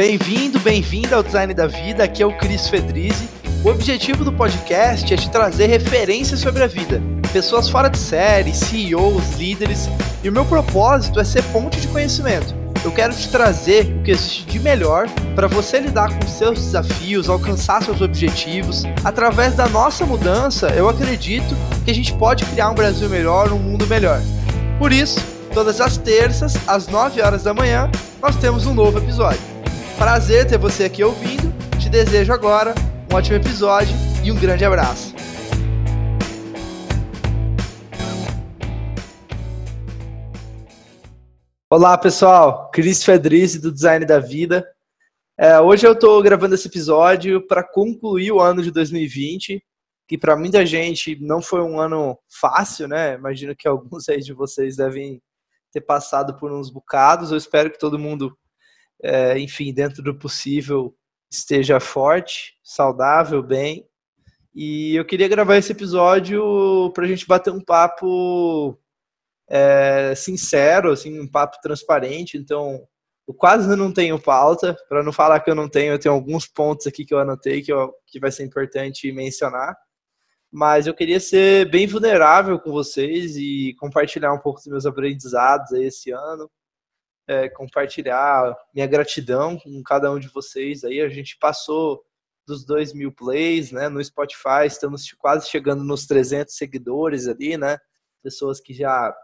Bem-vindo, bem-vinda ao Design da Vida. Aqui é o Cris Fedrizzi. O objetivo do podcast é te trazer referências sobre a vida, pessoas fora de série, CEOs, líderes, e o meu propósito é ser ponte de conhecimento. Eu quero te trazer o que existe de melhor para você lidar com seus desafios, alcançar seus objetivos. Através da nossa mudança, eu acredito que a gente pode criar um Brasil melhor, um mundo melhor. Por isso, todas as terças, às 9 horas da manhã, nós temos um novo episódio. Prazer ter você aqui ouvindo. Te desejo agora um ótimo episódio e um grande abraço. Olá pessoal, Cris Fedrizzi do Design da Vida. É, hoje eu estou gravando esse episódio para concluir o ano de 2020, que para muita gente não foi um ano fácil, né? Imagino que alguns aí de vocês devem ter passado por uns bocados. Eu espero que todo mundo é, enfim, dentro do possível, esteja forte, saudável, bem. E eu queria gravar esse episódio para a gente bater um papo é, sincero, assim, um papo transparente. Então, eu quase não tenho pauta, para não falar que eu não tenho, eu tenho alguns pontos aqui que eu anotei que, eu, que vai ser importante mencionar. Mas eu queria ser bem vulnerável com vocês e compartilhar um pouco dos meus aprendizados esse ano é, compartilhar minha gratidão com cada um de vocês. Aí a gente passou dos 2 mil plays, né? No Spotify estamos quase chegando nos 300 seguidores ali, né? Pessoas que já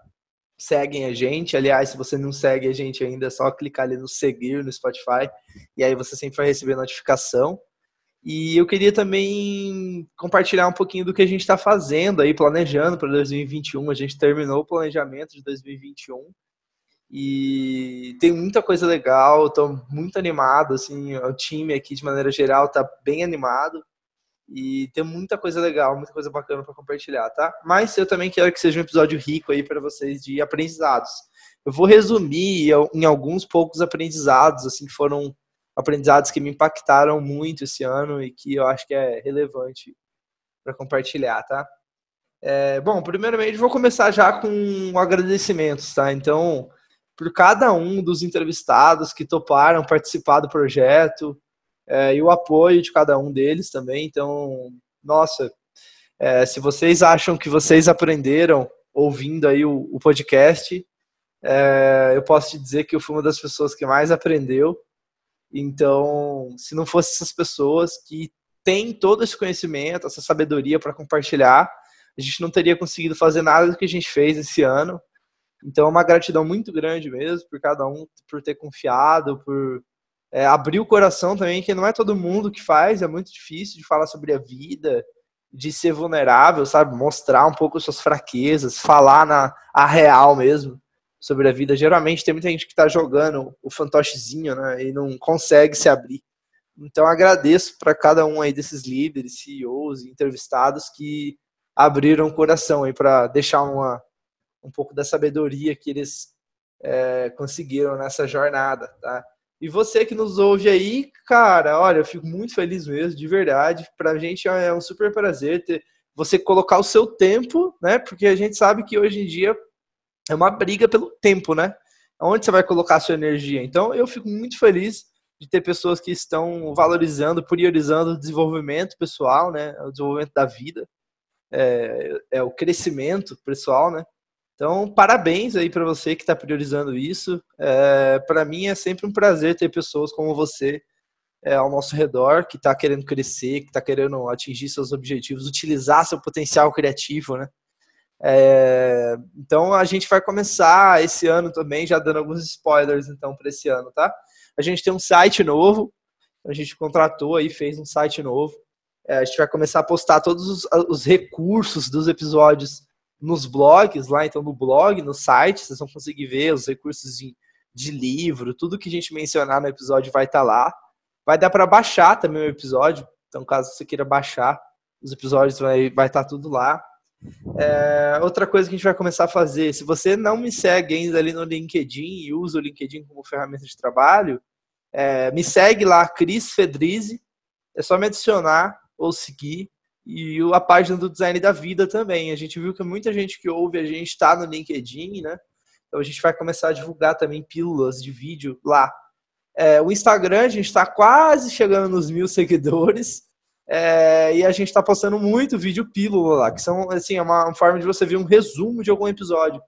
seguem a gente. Aliás, se você não segue a gente ainda, é só clicar ali no seguir no Spotify e aí você sempre vai receber notificação. E eu queria também compartilhar um pouquinho do que a gente está fazendo aí, planejando para 2021. A gente terminou o planejamento de 2021 e tem muita coisa legal, estou muito animado, assim, o time aqui de maneira geral está bem animado e tem muita coisa legal, muita coisa bacana para compartilhar, tá? Mas eu também quero que seja um episódio rico aí para vocês de aprendizados. Eu vou resumir em alguns poucos aprendizados, assim, que foram aprendizados que me impactaram muito esse ano e que eu acho que é relevante para compartilhar, tá? É, bom, primeiramente vou começar já com agradecimentos, tá? Então, por cada um dos entrevistados que toparam participar do projeto é, e o apoio de cada um deles também. Então, nossa, é, se vocês acham que vocês aprenderam ouvindo aí o, o podcast, é, eu posso te dizer que eu fui uma das pessoas que mais aprendeu. Então, se não fosse essas pessoas que têm todo esse conhecimento, essa sabedoria para compartilhar, a gente não teria conseguido fazer nada do que a gente fez esse ano. Então, é uma gratidão muito grande mesmo por cada um, por ter confiado, por é, abrir o coração também, que não é todo mundo que faz, é muito difícil de falar sobre a vida, de ser vulnerável, sabe? Mostrar um pouco suas fraquezas, falar na a real mesmo sobre a vida. Geralmente tem muita gente que está jogando o fantochezinho, né? E não consegue se abrir. Então agradeço para cada um aí desses líderes, CEOs, entrevistados que abriram o coração aí para deixar uma um pouco da sabedoria que eles é, conseguiram nessa jornada, tá? E você que nos ouve aí, cara, olha, eu fico muito feliz mesmo, de verdade. Pra gente é um super prazer ter você colocar o seu tempo, né? Porque a gente sabe que hoje em dia é uma briga pelo tempo, né? Onde você vai colocar a sua energia? Então, eu fico muito feliz de ter pessoas que estão valorizando, priorizando o desenvolvimento pessoal, né? O desenvolvimento da vida, é, é o crescimento pessoal, né? Então, parabéns aí para você que está priorizando isso. É, para mim é sempre um prazer ter pessoas como você é, ao nosso redor, que está querendo crescer, que está querendo atingir seus objetivos, utilizar seu potencial criativo, né? É, então a gente vai começar esse ano também, já dando alguns spoilers então para esse ano, tá? A gente tem um site novo, a gente contratou aí, fez um site novo. É, a gente vai começar a postar todos os, os recursos dos episódios nos blogs lá, então no blog, no site, vocês vão conseguir ver os recursos de, de livro, tudo que a gente mencionar no episódio vai estar tá lá. Vai dar para baixar também o episódio, então caso você queira baixar os episódios, vai estar vai tá tudo lá. É, outra coisa que a gente vai começar a fazer, se você não me segue ainda ali no LinkedIn e usa o LinkedIn como ferramenta de trabalho, é, me segue lá, Cris Fedrizzi, é só me adicionar ou seguir e a página do Design da Vida também. A gente viu que muita gente que ouve a gente está no LinkedIn, né? Então a gente vai começar a divulgar também pílulas de vídeo lá. É, o Instagram, a gente está quase chegando nos mil seguidores. É, e a gente está postando muito vídeo pílula lá, que são assim, é uma, uma, forma de você ver um resumo de algum episódio.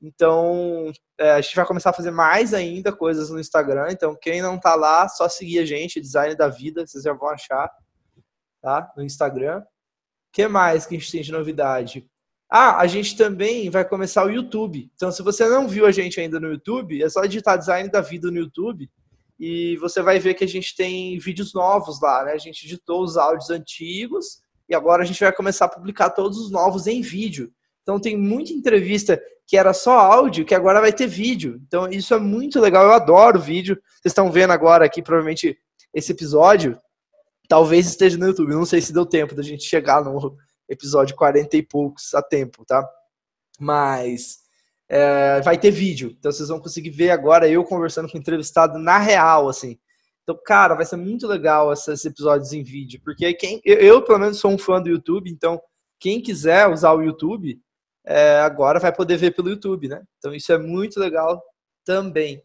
Então, é, a gente vai começar a fazer mais ainda coisas no Instagram. Então, quem não tá lá, só seguir a gente, Design da Vida, vocês já vão achar, tá? No Instagram. Que mais que a gente tem de novidade? Ah, a gente também vai começar o YouTube. Então, se você não viu a gente ainda no YouTube, é só digitar Design da Vida no YouTube e você vai ver que a gente tem vídeos novos lá, né? A gente editou os áudios antigos e agora a gente vai começar a publicar todos os novos em vídeo. Então tem muita entrevista que era só áudio, que agora vai ter vídeo. Então isso é muito legal, eu adoro vídeo. Vocês estão vendo agora aqui, provavelmente, esse episódio. Talvez esteja no YouTube. Não sei se deu tempo da gente chegar no episódio 40 e poucos a tempo, tá? Mas é, vai ter vídeo. Então vocês vão conseguir ver agora eu conversando com o entrevistado na real, assim. Então, cara, vai ser muito legal esses episódios em vídeo, porque quem eu, eu pelo menos sou um fã do YouTube, então quem quiser usar o YouTube é, agora vai poder ver pelo YouTube, né? Então isso é muito legal também.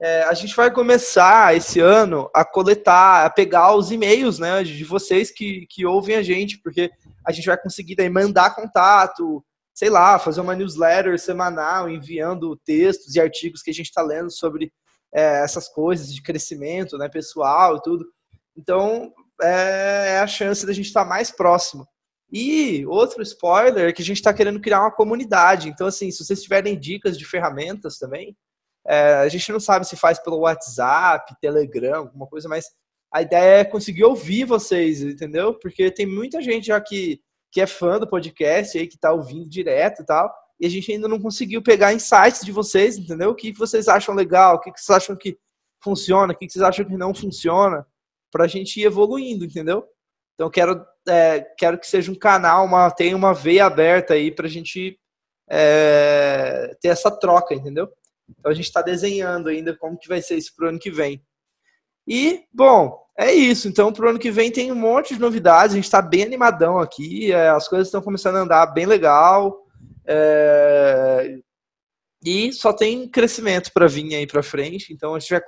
É, a gente vai começar esse ano a coletar, a pegar os e-mails, né, de vocês que, que ouvem a gente, porque a gente vai conseguir daí mandar contato, sei lá, fazer uma newsletter semanal enviando textos e artigos que a gente está lendo sobre é, essas coisas de crescimento né, pessoal e tudo. Então, é, é a chance da gente estar tá mais próximo. E outro spoiler é que a gente está querendo criar uma comunidade. Então, assim, se vocês tiverem dicas de ferramentas também, é, a gente não sabe se faz pelo WhatsApp, Telegram, alguma coisa, mas a ideia é conseguir ouvir vocês, entendeu? Porque tem muita gente já que que é fã do podcast aí, que tá ouvindo direto e tal, e a gente ainda não conseguiu pegar insights de vocês, entendeu? O que vocês acham legal, o que vocês acham que funciona, o que vocês acham que não funciona, pra gente ir evoluindo, entendeu? Então quero, é, quero que seja um canal, uma, tenha uma veia aberta aí pra gente é, ter essa troca, entendeu? Então a gente está desenhando ainda como que vai ser isso pro ano que vem. E, bom, é isso. Então, pro ano que vem tem um monte de novidades. A gente está bem animadão aqui. É, as coisas estão começando a andar bem legal. É, e só tem crescimento para vir aí para frente. Então, a gente vai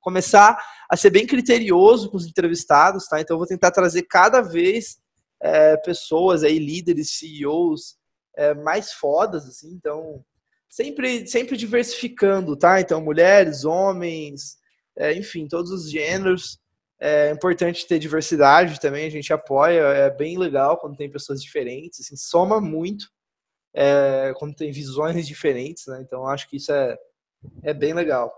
começar a ser bem criterioso com os entrevistados, tá? Então, eu vou tentar trazer cada vez é, pessoas aí, líderes, CEOs é, mais fodas, assim. Então, sempre, sempre diversificando, tá? Então, mulheres, homens, é, enfim, todos os gêneros. É importante ter diversidade também, a gente apoia, é bem legal quando tem pessoas diferentes, assim, soma muito é, quando tem visões diferentes, né? Então acho que isso é, é bem legal.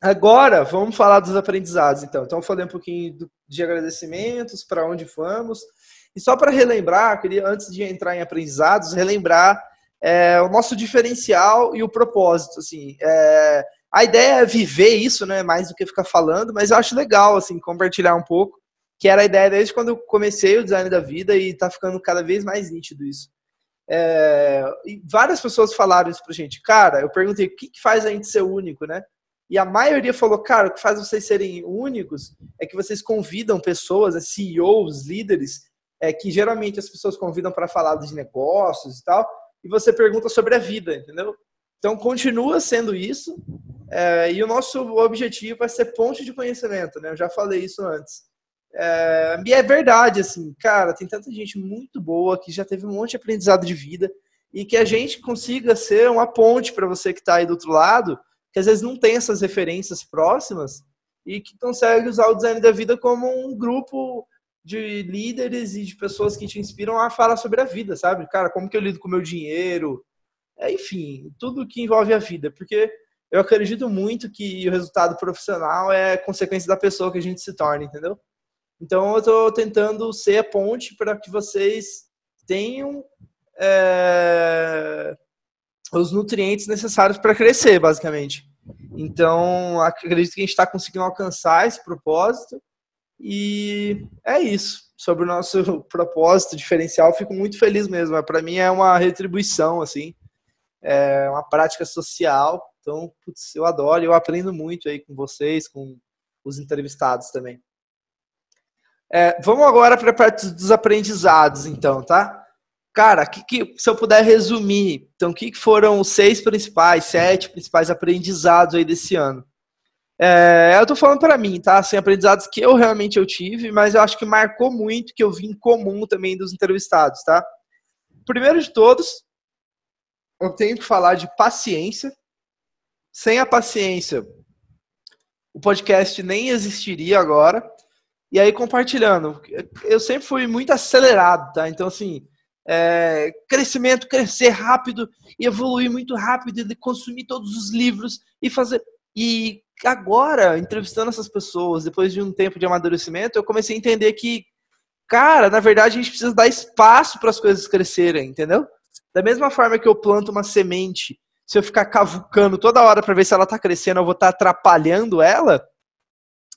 Agora, vamos falar dos aprendizados, então. Então, falei um pouquinho do, de agradecimentos, para onde vamos. E só para relembrar, queria, antes de entrar em aprendizados, relembrar é, o nosso diferencial e o propósito. Assim, é, a ideia é viver isso, né? Mais do que ficar falando, mas eu acho legal, assim, compartilhar um pouco, que era a ideia desde quando eu comecei o design da vida e tá ficando cada vez mais nítido isso. É, e várias pessoas falaram isso pra gente. Cara, eu perguntei o que, que faz a gente ser único, né? E a maioria falou, cara, o que faz vocês serem únicos é que vocês convidam pessoas, né, CEOs, líderes, é, que geralmente as pessoas convidam para falar de negócios e tal, e você pergunta sobre a vida, entendeu? Então, continua sendo isso. É, e o nosso objetivo é ser ponte de conhecimento, né? Eu já falei isso antes. É, e é verdade, assim, cara, tem tanta gente muito boa que já teve um monte de aprendizado de vida e que a gente consiga ser uma ponte para você que está aí do outro lado, que às vezes não tem essas referências próximas e que consegue usar o design da vida como um grupo de líderes e de pessoas que te inspiram a falar sobre a vida, sabe? Cara, como que eu lido com o meu dinheiro, é, enfim, tudo que envolve a vida, porque eu acredito muito que o resultado profissional é consequência da pessoa que a gente se torna, entendeu? Então eu estou tentando ser a ponte para que vocês tenham é, os nutrientes necessários para crescer, basicamente. Então acredito que a gente está conseguindo alcançar esse propósito e é isso. Sobre o nosso propósito diferencial, fico muito feliz mesmo. Para mim é uma retribuição, assim é uma prática social. Então, putz, eu adoro, eu aprendo muito aí com vocês, com os entrevistados também. É, vamos agora para a parte dos aprendizados, então, tá? Cara, que, que, se eu puder resumir, então, o que, que foram os seis principais, sete principais aprendizados aí desse ano? É, eu tô falando para mim, tá? Assim, aprendizados que eu realmente eu tive, mas eu acho que marcou muito, que eu vi em comum também dos entrevistados, tá? Primeiro de todos, eu tenho que falar de paciência. Sem a paciência, o podcast nem existiria agora. E aí, compartilhando, eu sempre fui muito acelerado, tá? Então, assim, é, crescimento, crescer rápido, e evoluir muito rápido, consumir todos os livros e fazer. E agora, entrevistando essas pessoas, depois de um tempo de amadurecimento, eu comecei a entender que, cara, na verdade a gente precisa dar espaço para as coisas crescerem, entendeu? Da mesma forma que eu planto uma semente, se eu ficar cavucando toda hora para ver se ela está crescendo, eu vou estar tá atrapalhando ela.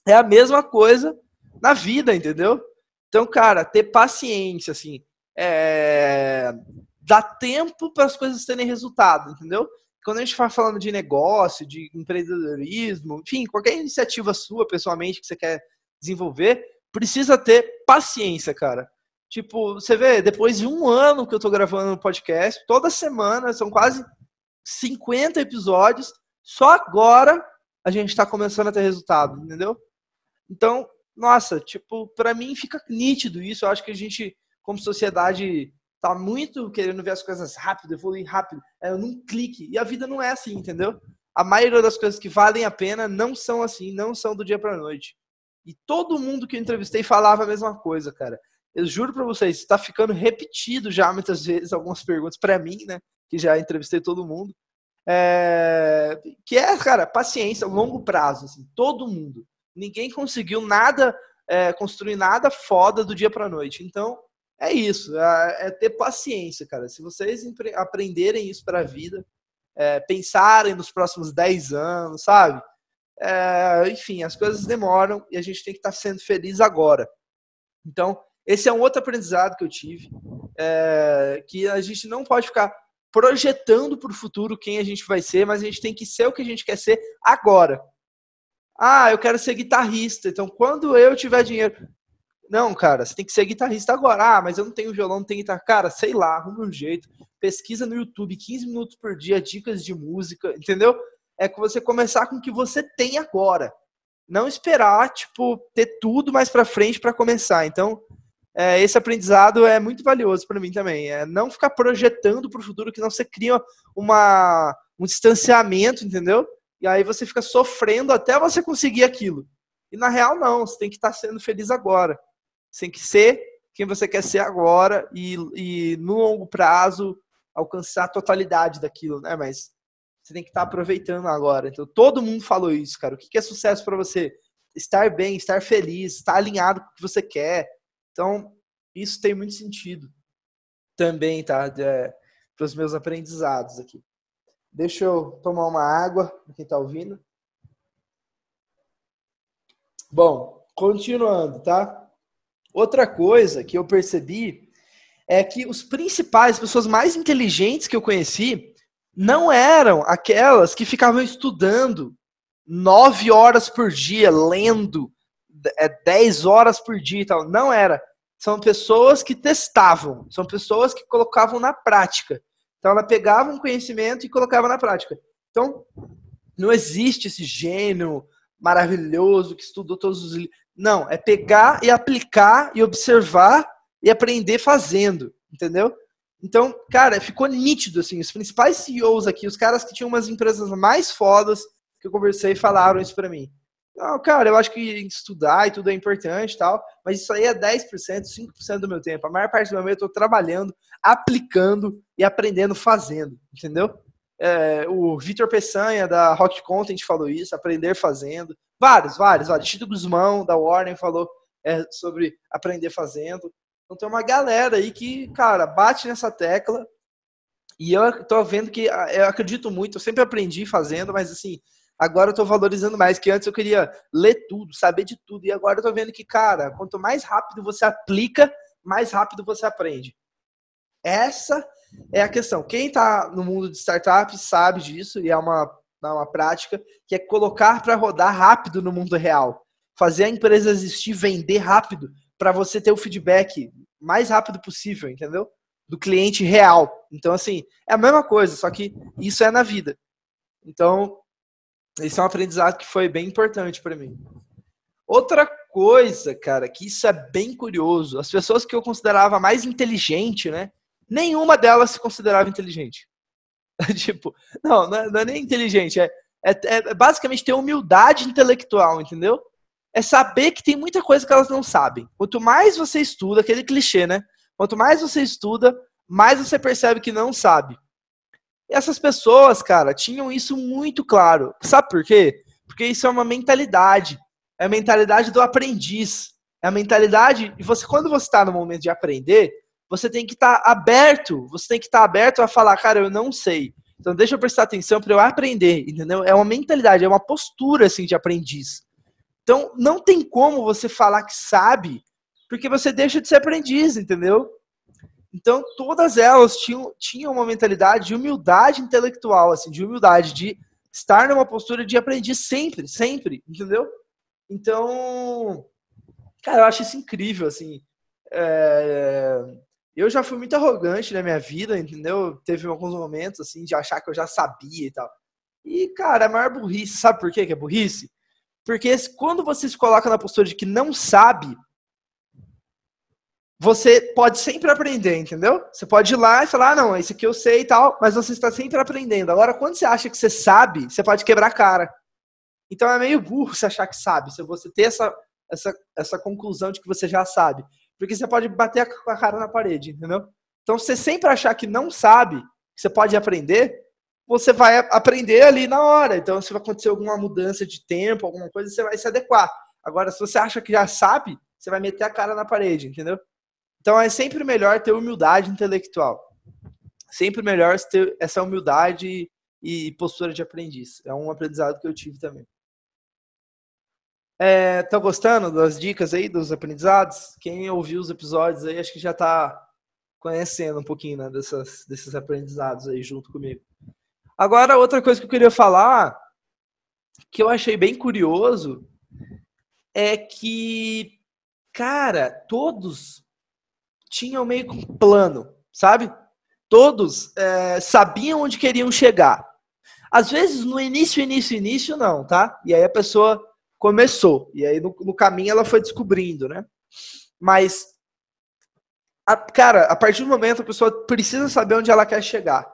É a mesma coisa na vida, entendeu? Então, cara, ter paciência, assim, é... dar tempo para as coisas terem resultado, entendeu? Quando a gente fala falando de negócio, de empreendedorismo, enfim, qualquer iniciativa sua, pessoalmente, que você quer desenvolver, precisa ter paciência, cara. Tipo, você vê, depois de um ano que eu tô gravando o podcast, toda semana, são quase 50 episódios, só agora a gente tá começando a ter resultado, entendeu? Então, nossa, tipo, para mim fica nítido isso. Eu acho que a gente, como sociedade, tá muito querendo ver as coisas rápido, evoluir rápido, é num clique. E a vida não é assim, entendeu? A maioria das coisas que valem a pena não são assim, não são do dia para noite. E todo mundo que eu entrevistei falava a mesma coisa, cara. Eu juro para vocês, está ficando repetido já muitas vezes algumas perguntas para mim, né? Que já entrevistei todo mundo. É... Que é, cara, paciência, longo prazo, assim, todo mundo ninguém conseguiu nada, é, construir nada foda do dia para noite. Então, é isso, é, é, ter paciência, cara. Se vocês aprenderem isso para a vida, é, pensarem nos próximos 10 anos, sabe? É, enfim, as coisas demoram e a gente tem que estar tá sendo feliz agora. Então, esse é um outro aprendizado que eu tive, é, que a gente não pode ficar projetando para o futuro quem a gente vai ser, mas a gente tem que ser o que a gente quer ser agora. Ah, eu quero ser guitarrista. Então, quando eu tiver dinheiro. Não, cara, você tem que ser guitarrista agora. Ah, mas eu não tenho violão, não tenho guitarra. Cara, sei lá, arruma um jeito. Pesquisa no YouTube 15 minutos por dia, dicas de música, entendeu? É que você começar com o que você tem agora. Não esperar, tipo, ter tudo mais pra frente para começar. Então, é, esse aprendizado é muito valioso para mim também. É não ficar projetando para o futuro, que não você cria uma, um distanciamento, entendeu? E aí você fica sofrendo até você conseguir aquilo. E na real, não. Você tem que estar sendo feliz agora. Você tem que ser quem você quer ser agora e, e no longo prazo alcançar a totalidade daquilo, né? Mas você tem que estar aproveitando agora. Então, todo mundo falou isso, cara. O que é sucesso para você? Estar bem, estar feliz, estar alinhado com o que você quer. Então, isso tem muito sentido também, tá? É, para os meus aprendizados aqui. Deixa eu tomar uma água para quem está ouvindo. Bom, continuando, tá? Outra coisa que eu percebi é que os principais, pessoas mais inteligentes que eu conheci, não eram aquelas que ficavam estudando nove horas por dia, lendo é, dez horas por dia e tal. Não era. São pessoas que testavam, são pessoas que colocavam na prática. Então ela pegava um conhecimento e colocava na prática. Então, não existe esse gênio maravilhoso que estudou todos os livros. Não, é pegar e aplicar e observar e aprender fazendo, entendeu? Então, cara, ficou nítido assim, os principais CEOs aqui, os caras que tinham umas empresas mais fodas que eu conversei falaram isso para mim. Não, cara, eu acho que estudar e tudo é importante e tal, mas isso aí é 10%, 5% do meu tempo. A maior parte do meu tempo eu estou trabalhando, aplicando e aprendendo fazendo, entendeu? É, o Vitor Peçanha, da Rock Content, falou isso, aprender fazendo. Vários, vários, vários. Tito Guzmão, da Warner, falou é, sobre aprender fazendo. Então tem uma galera aí que, cara, bate nessa tecla. E eu tô vendo que, eu acredito muito, eu sempre aprendi fazendo, mas assim, agora eu tô valorizando mais, que antes eu queria ler tudo, saber de tudo, e agora eu tô vendo que, cara, quanto mais rápido você aplica, mais rápido você aprende. Essa é a questão. Quem está no mundo de startup sabe disso, e é uma, é uma prática, que é colocar para rodar rápido no mundo real. Fazer a empresa existir, vender rápido, para você ter o feedback mais rápido possível, entendeu? Do cliente real. Então, assim, é a mesma coisa, só que isso é na vida. Então, Esse é um aprendizado que foi bem importante para mim. Outra coisa, cara, que isso é bem curioso. As pessoas que eu considerava mais inteligente, né? Nenhuma delas se considerava inteligente. tipo, não, não é, não é, nem inteligente, é, é, é basicamente ter humildade intelectual, entendeu? É saber que tem muita coisa que elas não sabem. Quanto mais você estuda, aquele clichê, né? Quanto mais você estuda, mais você percebe que não sabe. E essas pessoas, cara, tinham isso muito claro. Sabe por quê? Porque isso é uma mentalidade. É a mentalidade do aprendiz. É a mentalidade. E você, quando você está no momento de aprender, você tem que estar tá aberto. Você tem que estar tá aberto a falar, cara, eu não sei. Então deixa eu prestar atenção para eu aprender, entendeu? É uma mentalidade, é uma postura assim de aprendiz. Então não tem como você falar que sabe, porque você deixa de ser aprendiz, entendeu? Então, todas elas tinham, tinham uma mentalidade de humildade intelectual, assim, de humildade, de estar numa postura de aprendiz sempre, sempre, entendeu? Então, cara, eu acho isso incrível, assim. É... Eu já fui muito arrogante na minha vida, entendeu? Teve alguns momentos, assim, de achar que eu já sabia e tal. E, cara, a maior burrice, sabe por quê que é burrice? Porque quando você se coloca na postura de que não sabe, você pode sempre aprender, entendeu? Você pode ir lá e falar, ah, não, isso aqui eu sei e tal, mas você está sempre aprendendo. Agora, quando você acha que você sabe, você pode quebrar a cara. Então é meio burro você achar que sabe, se você ter essa, essa, essa conclusão de que você já sabe. Porque você pode bater a cara na parede, entendeu? Então, você sempre achar que não sabe, que você pode aprender, você vai aprender ali na hora. Então, se vai acontecer alguma mudança de tempo, alguma coisa, você vai se adequar. Agora, se você acha que já sabe, você vai meter a cara na parede, entendeu? Então é sempre melhor ter humildade intelectual. Sempre melhor ter essa humildade e postura de aprendiz. É um aprendizado que eu tive também. É, gostando das dicas aí, dos aprendizados? Quem ouviu os episódios aí, acho que já tá conhecendo um pouquinho né, dessas, desses aprendizados aí junto comigo. Agora, outra coisa que eu queria falar, que eu achei bem curioso, é que, cara, todos tinham meio que um plano, sabe? Todos é, sabiam onde queriam chegar. Às vezes, no início, início, início, não, tá? E aí a pessoa começou. E aí no, no caminho ela foi descobrindo, né? Mas, a, cara, a partir do momento a pessoa precisa saber onde ela quer chegar.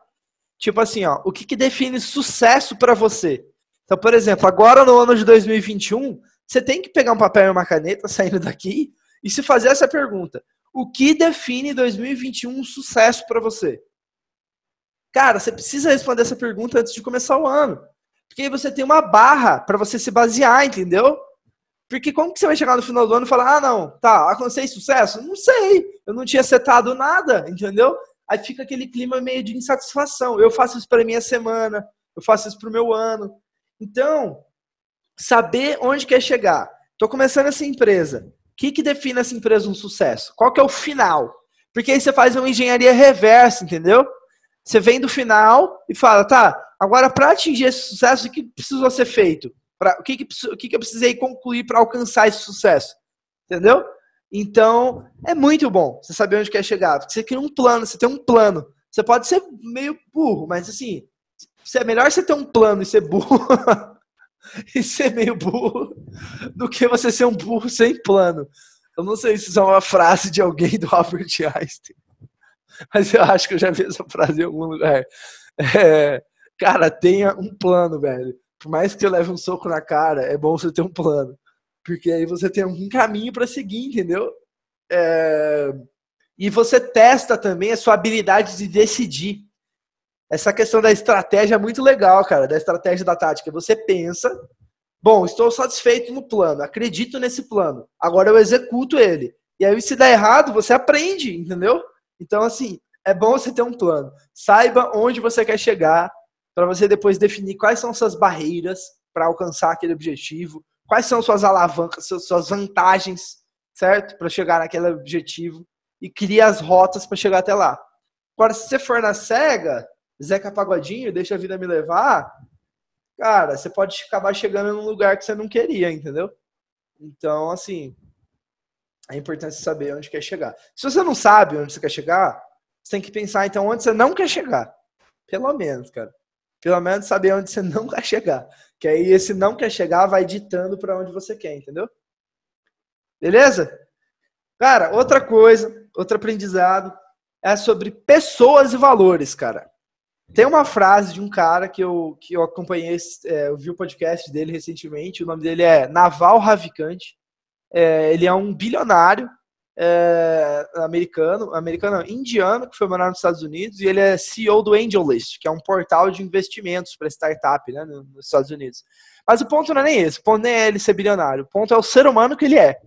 Tipo assim, ó, o que, que define sucesso para você? Então, por exemplo, agora no ano de 2021, você tem que pegar um papel e uma caneta saindo daqui e se fazer essa pergunta: o que define 2021 um sucesso para você? Cara, você precisa responder essa pergunta antes de começar o ano. Porque aí você tem uma barra para você se basear, entendeu? Porque como que você vai chegar no final do ano e falar, ah, não, tá, alcancei sucesso? Não sei, eu não tinha setado nada, entendeu? Aí fica aquele clima meio de insatisfação. Eu faço isso para minha semana, eu faço isso para o meu ano. Então, saber onde quer chegar. Estou começando essa empresa que, que define essa empresa um sucesso? Qual que é o final? Porque aí você faz uma engenharia reversa, entendeu? Você vem do final e fala, tá, agora para atingir esse sucesso, o que precisou ser feito? Pra, o que, que, o que, que eu precisei concluir para alcançar esse sucesso? Entendeu? Então, é muito bom você saber onde quer chegar. Porque você cria um plano, você tem um plano. Você pode ser meio burro, mas assim, é melhor você ter um plano e ser burro e ser meio burro do que você ser um burro sem plano. Eu não sei se isso é uma frase de alguém do Albert Einstein, mas eu acho que eu já vi essa frase em algum lugar. É, cara, tenha um plano, velho. Por mais que você leve um soco na cara, é bom você ter um plano. Porque aí você tem um caminho para seguir, entendeu? É, e você testa também a sua habilidade de decidir essa questão da estratégia é muito legal, cara, da estratégia da tática. Você pensa, bom, estou satisfeito no plano, acredito nesse plano, agora eu executo ele. E aí, se der errado, você aprende, entendeu? Então, assim, é bom você ter um plano. Saiba onde você quer chegar, para você depois definir quais são suas barreiras para alcançar aquele objetivo, quais são suas alavancas, suas vantagens, certo? Para chegar naquele objetivo e criar as rotas para chegar até lá. Agora, se você for na cega, Zeca Pagodinho, deixa a vida me levar, cara, você pode acabar chegando num lugar que você não queria, entendeu? Então, assim, é importante saber onde quer chegar. Se você não sabe onde você quer chegar, você tem que pensar, então, onde você não quer chegar. Pelo menos, cara. Pelo menos saber onde você não quer chegar. Que aí esse não quer chegar vai ditando para onde você quer, entendeu? Beleza? Cara, outra coisa, outro aprendizado é sobre pessoas e valores, cara. Tem uma frase de um cara que eu, que eu acompanhei, é, eu vi o podcast dele recentemente, o nome dele é Naval Ravikant. É, ele é um bilionário é, americano, americano não, indiano, que foi morar nos Estados Unidos, e ele é CEO do AngelList, que é um portal de investimentos para startup né, nos Estados Unidos. Mas o ponto não é nem esse, o ponto nem é ele ser bilionário, o ponto é o ser humano que ele é.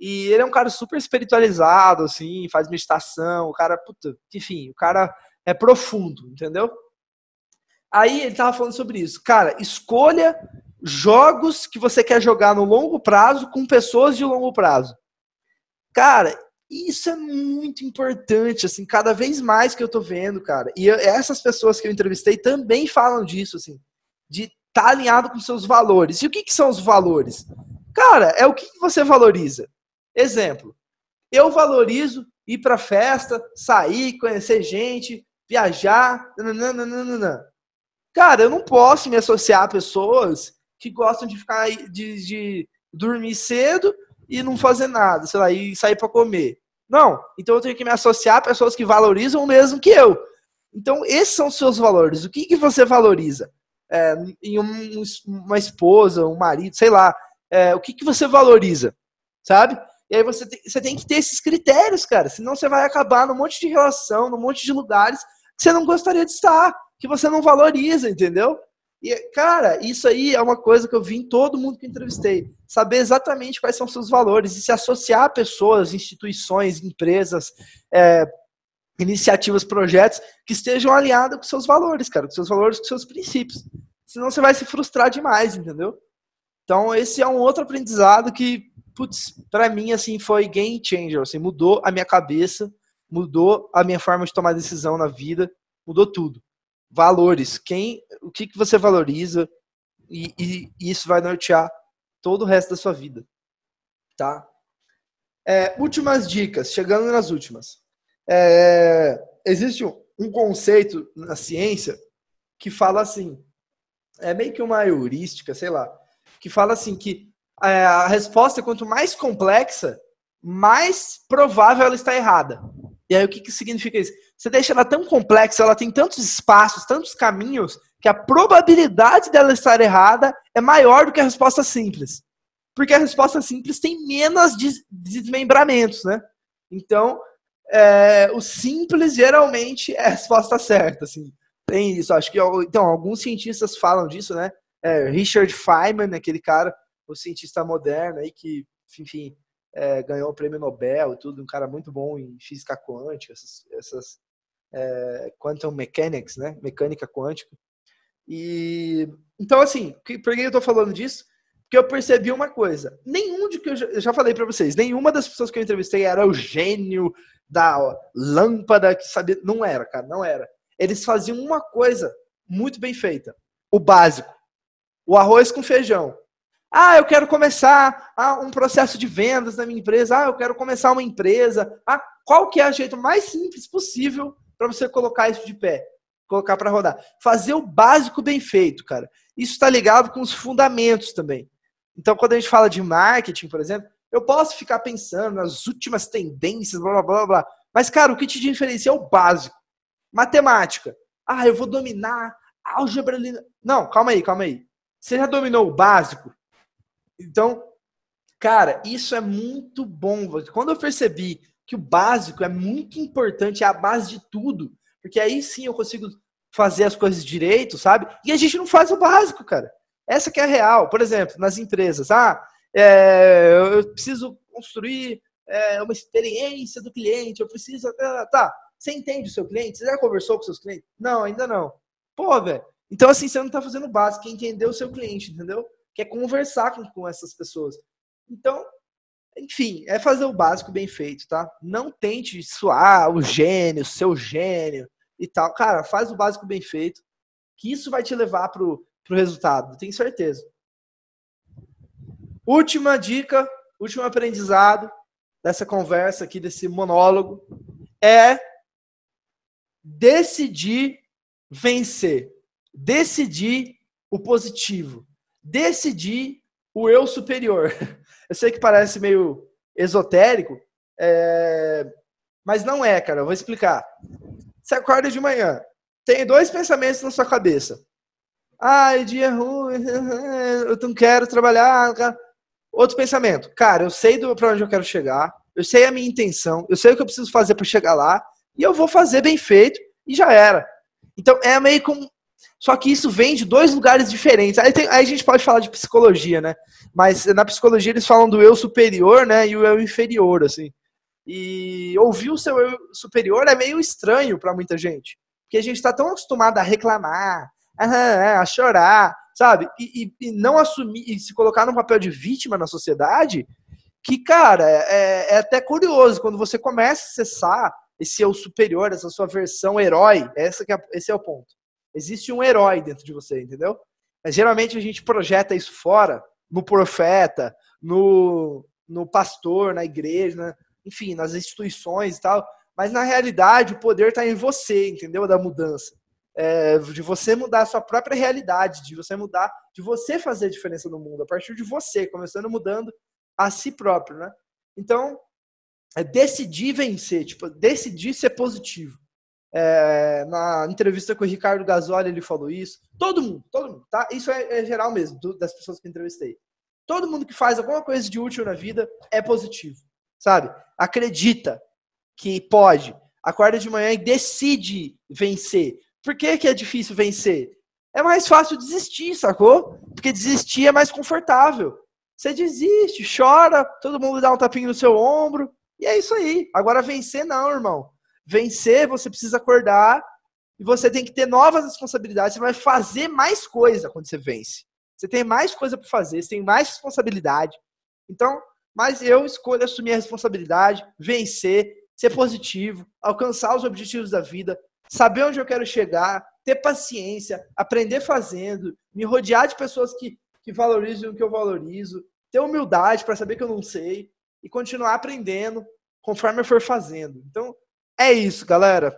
E ele é um cara super espiritualizado, assim, faz meditação, o cara, puta, enfim, o cara é profundo, entendeu? Aí ele tava falando sobre isso. Cara, escolha jogos que você quer jogar no longo prazo com pessoas de longo prazo. Cara, isso é muito importante, assim, cada vez mais que eu tô vendo, cara. E eu, essas pessoas que eu entrevistei também falam disso, assim, de estar tá alinhado com seus valores. E o que, que são os valores? Cara, é o que, você valoriza. Exemplo, eu valorizo ir pra festa, sair, conhecer gente, viajar. Nananana. Cara, eu não posso me associar a pessoas que gostam de ficar de, de dormir cedo e não fazer nada, sei lá, e sair para comer. Não. Então eu tenho que me associar a pessoas que valorizam o mesmo que eu. Então, esses são os seus valores. O que, que você valoriza? É, em um, uma esposa, um marido, sei lá. É, o que, que você valoriza? Sabe? E aí você tem, você tem que ter esses critérios, cara. Senão você vai acabar num monte de relação, num monte de lugares que você não gostaria de estar, que você não valoriza, entendeu? E, cara, isso aí é uma coisa que eu vi em todo mundo que entrevistei. Saber exatamente quais são seus valores e se associar a pessoas, instituições, empresas, é, iniciativas, projetos que estejam alinhados com seus valores, cara, com seus valores, com seus princípios. Senão você vai se frustrar demais, entendeu? Então, esse é um outro aprendizado que, putz, pra mim, assim, foi game changer, assim, mudou a minha cabeça, mudou a minha forma de tomar decisão na vida, mudou tudo valores, quem, o que, que você valoriza e, e, isso vai nortear todo o resto da sua vida, tá? É, últimas dicas, chegando nas últimas. É, existe um, conceito na ciência que fala assim, é meio que uma heurística, sei lá, que fala assim que é, a resposta quanto mais complexa, mais provável ela está errada. E aí o que, que significa isso? Você deixa ela tão complexa, ela tem tantos espaços, tantos caminhos, que a probabilidade dela estar errada é maior do que a resposta simples. Porque a resposta simples tem menos desmembramentos, né? Então, é, o simples geralmente é a resposta certa, assim. Tem isso, acho que então alguns cientistas falam disso, né? É, Richard Feynman, aquele cara, o cientista moderno aí que, enfim, é, ganhou o prêmio Nobel tudo, um cara muito bom em física quântica, essas, essas é, quantum mechanics, né? Mecânica quântica. E então assim, por que eu estou falando disso? Porque eu percebi uma coisa. Nenhum de que eu já, falei para vocês, nenhuma das pessoas que eu entrevistei era o gênio da lâmpada que sabia, não era, cara, não era. Eles faziam uma coisa muito bem feita, o básico. O arroz com feijão. Ah, eu quero começar ah, um processo de vendas na minha empresa. Ah, eu quero começar uma empresa. Ah, qual que é o jeito mais simples possível para você colocar isso de pé? Colocar para rodar. Fazer o básico bem feito, cara. Isso está ligado com os fundamentos também. Então, quando a gente fala de marketing, por exemplo, eu posso ficar pensando nas últimas tendências, blá, blá, blá, blá. Mas, cara, o que te diferencia é o básico. Matemática. Ah, eu vou dominar álgebra. Não, calma aí, calma aí. Você já dominou o básico? Então, cara, isso é muito bom. Quando eu percebi que o básico é muito importante, é a base de tudo, porque aí sim eu consigo fazer as coisas direito, sabe? E a gente não faz o básico, cara. Essa que é a real. Por exemplo, nas empresas, ah, é, eu preciso construir é, uma experiência do cliente, eu preciso. Ah, tá, você entende o seu cliente? Você já conversou com seus clientes? Não, ainda não. Pô, velho. Então, assim, você não tá fazendo o básico, é entender o seu cliente, entendeu? quer conversar com, com essas pessoas. Então, enfim, é fazer o básico bem feito, tá? Não tente suar o gênio, seu gênio e tal. Cara, faz o básico bem feito, que isso vai te levar pro, pro resultado, tenho certeza. Última dica, último aprendizado dessa conversa aqui, desse monólogo, é decidir vencer. decidir o positivo, decidir o eu superior. Eu sei que parece meio esotérico, é... mas não é, cara. Eu vou explicar. Você acorda de manhã, tem dois pensamentos na sua cabeça. Ai, dia ruim, eu não quero trabalhar. Outro pensamento, cara, eu sei para onde eu quero chegar, eu sei a minha intenção, eu sei o que eu preciso fazer para chegar lá, e eu vou fazer bem feito, e já era. Então é meio como. Só que isso vem de dois lugares diferentes. Aí, tem, aí, a gente pode falar de psicologia, né? Mas na psicologia eles falam do eu superior, né? E o eu inferior, assim. E ouvir o seu eu superior é meio estranho para muita gente. Porque a gente está tão acostumado a reclamar, a, a chorar, sabe? E, e, e, não assumir, e se colocar no papel de vítima na sociedade, que, cara, é, é até curioso quando você começa a acessar esse eu superior, essa sua versão herói, essa é, esse é o ponto. Existe um herói dentro de você, entendeu? Mas, geralmente a gente projeta isso fora, no profeta, no, no pastor, na igreja, né? Enfim, nas instituições e tal. Mas na realidade o poder está em você, entendeu? Da mudança é, de você mudar a sua própria realidade, de você mudar, de você fazer a diferença no mundo, a partir de você, começando mudando a si próprio, né? Então, é decidir vencer, tipo, decidir ser positivo. É, na entrevista com o Ricardo Gasoli, ele falou isso. Todo mundo, todo mundo, tá? Isso é, é geral mesmo, do, das pessoas que entrevistei. Todo mundo que faz alguma coisa de útil na vida é positivo, sabe? Acredita que pode, acorda de manhã e decide vencer. Por que, que é difícil vencer? É mais fácil desistir, sacou? Porque desistir é mais confortável. Você desiste, chora, todo mundo dá um tapinho no seu ombro, e é isso aí. Agora vencer não, irmão. Vencer, você precisa acordar e você tem que ter novas responsabilidades. Você vai fazer mais coisa quando você vence. Você tem mais coisa para fazer, você tem mais responsabilidade. Então, mas eu escolho assumir a responsabilidade, vencer, ser positivo, alcançar os objetivos da vida, saber onde eu quero chegar, ter paciência, aprender fazendo, me rodear de pessoas que, que valorizam o que eu valorizo, ter humildade para saber que eu não sei e continuar aprendendo conforme eu for fazendo. Então, é isso, galera.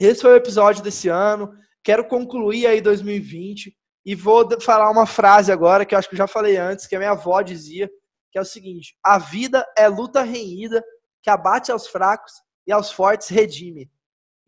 Esse foi o episódio desse ano. Quero concluir aí 2020 e vou falar uma frase agora que eu acho que eu já falei antes, que a minha avó dizia, que é o seguinte: a vida é luta renhida que abate aos fracos e aos fortes redime.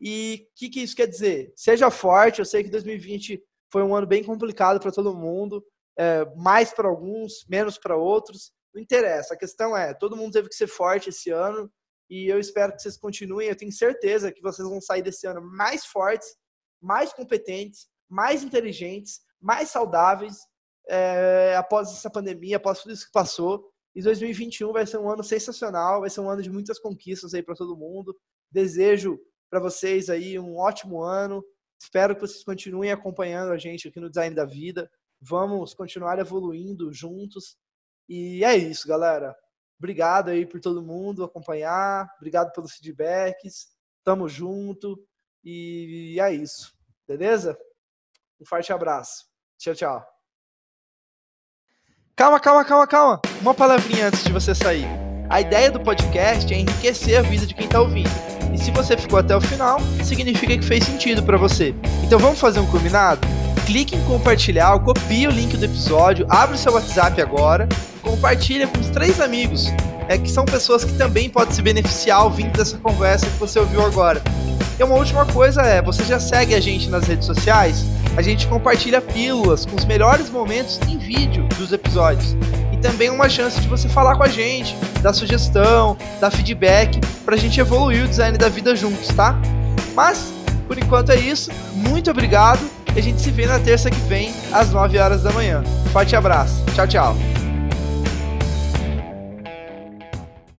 E o que, que isso quer dizer? Seja forte, eu sei que 2020 foi um ano bem complicado para todo mundo, é, mais para alguns, menos para outros. Não interessa, a questão é, todo mundo teve que ser forte esse ano e eu espero que vocês continuem. Eu tenho certeza que vocês vão sair desse ano mais fortes, mais competentes, mais inteligentes, mais saudáveis é, após essa pandemia, após tudo isso que passou. E 2021 vai ser um ano sensacional, vai ser um ano de muitas conquistas aí para todo mundo. Desejo para vocês aí um ótimo ano. Espero que vocês continuem acompanhando a gente aqui no Design da Vida. Vamos continuar evoluindo juntos. E é isso, galera. Obrigado aí por todo mundo acompanhar. Obrigado pelos feedbacks. Tamo junto. E é isso. Beleza? Um forte abraço. Tchau, tchau. Calma, calma, calma, calma. Uma palavrinha antes de você sair. A ideia do podcast é enriquecer a vida de quem está ouvindo. E se você ficou até o final, significa que fez sentido para você. Então vamos fazer um combinado? Clique em compartilhar, copie o link do episódio, abre o seu WhatsApp agora, compartilha com os três amigos, é, que são pessoas que também podem se beneficiar ouvindo dessa conversa que você ouviu agora. E uma última coisa é, você já segue a gente nas redes sociais? A gente compartilha pílulas com os melhores momentos em vídeo dos episódios e também uma chance de você falar com a gente, dar sugestão, dar feedback, pra gente evoluir o design da vida juntos, tá? Mas, por enquanto é isso. Muito obrigado e a gente se vê na terça que vem, às 9 horas da manhã. Forte abraço. Tchau, tchau.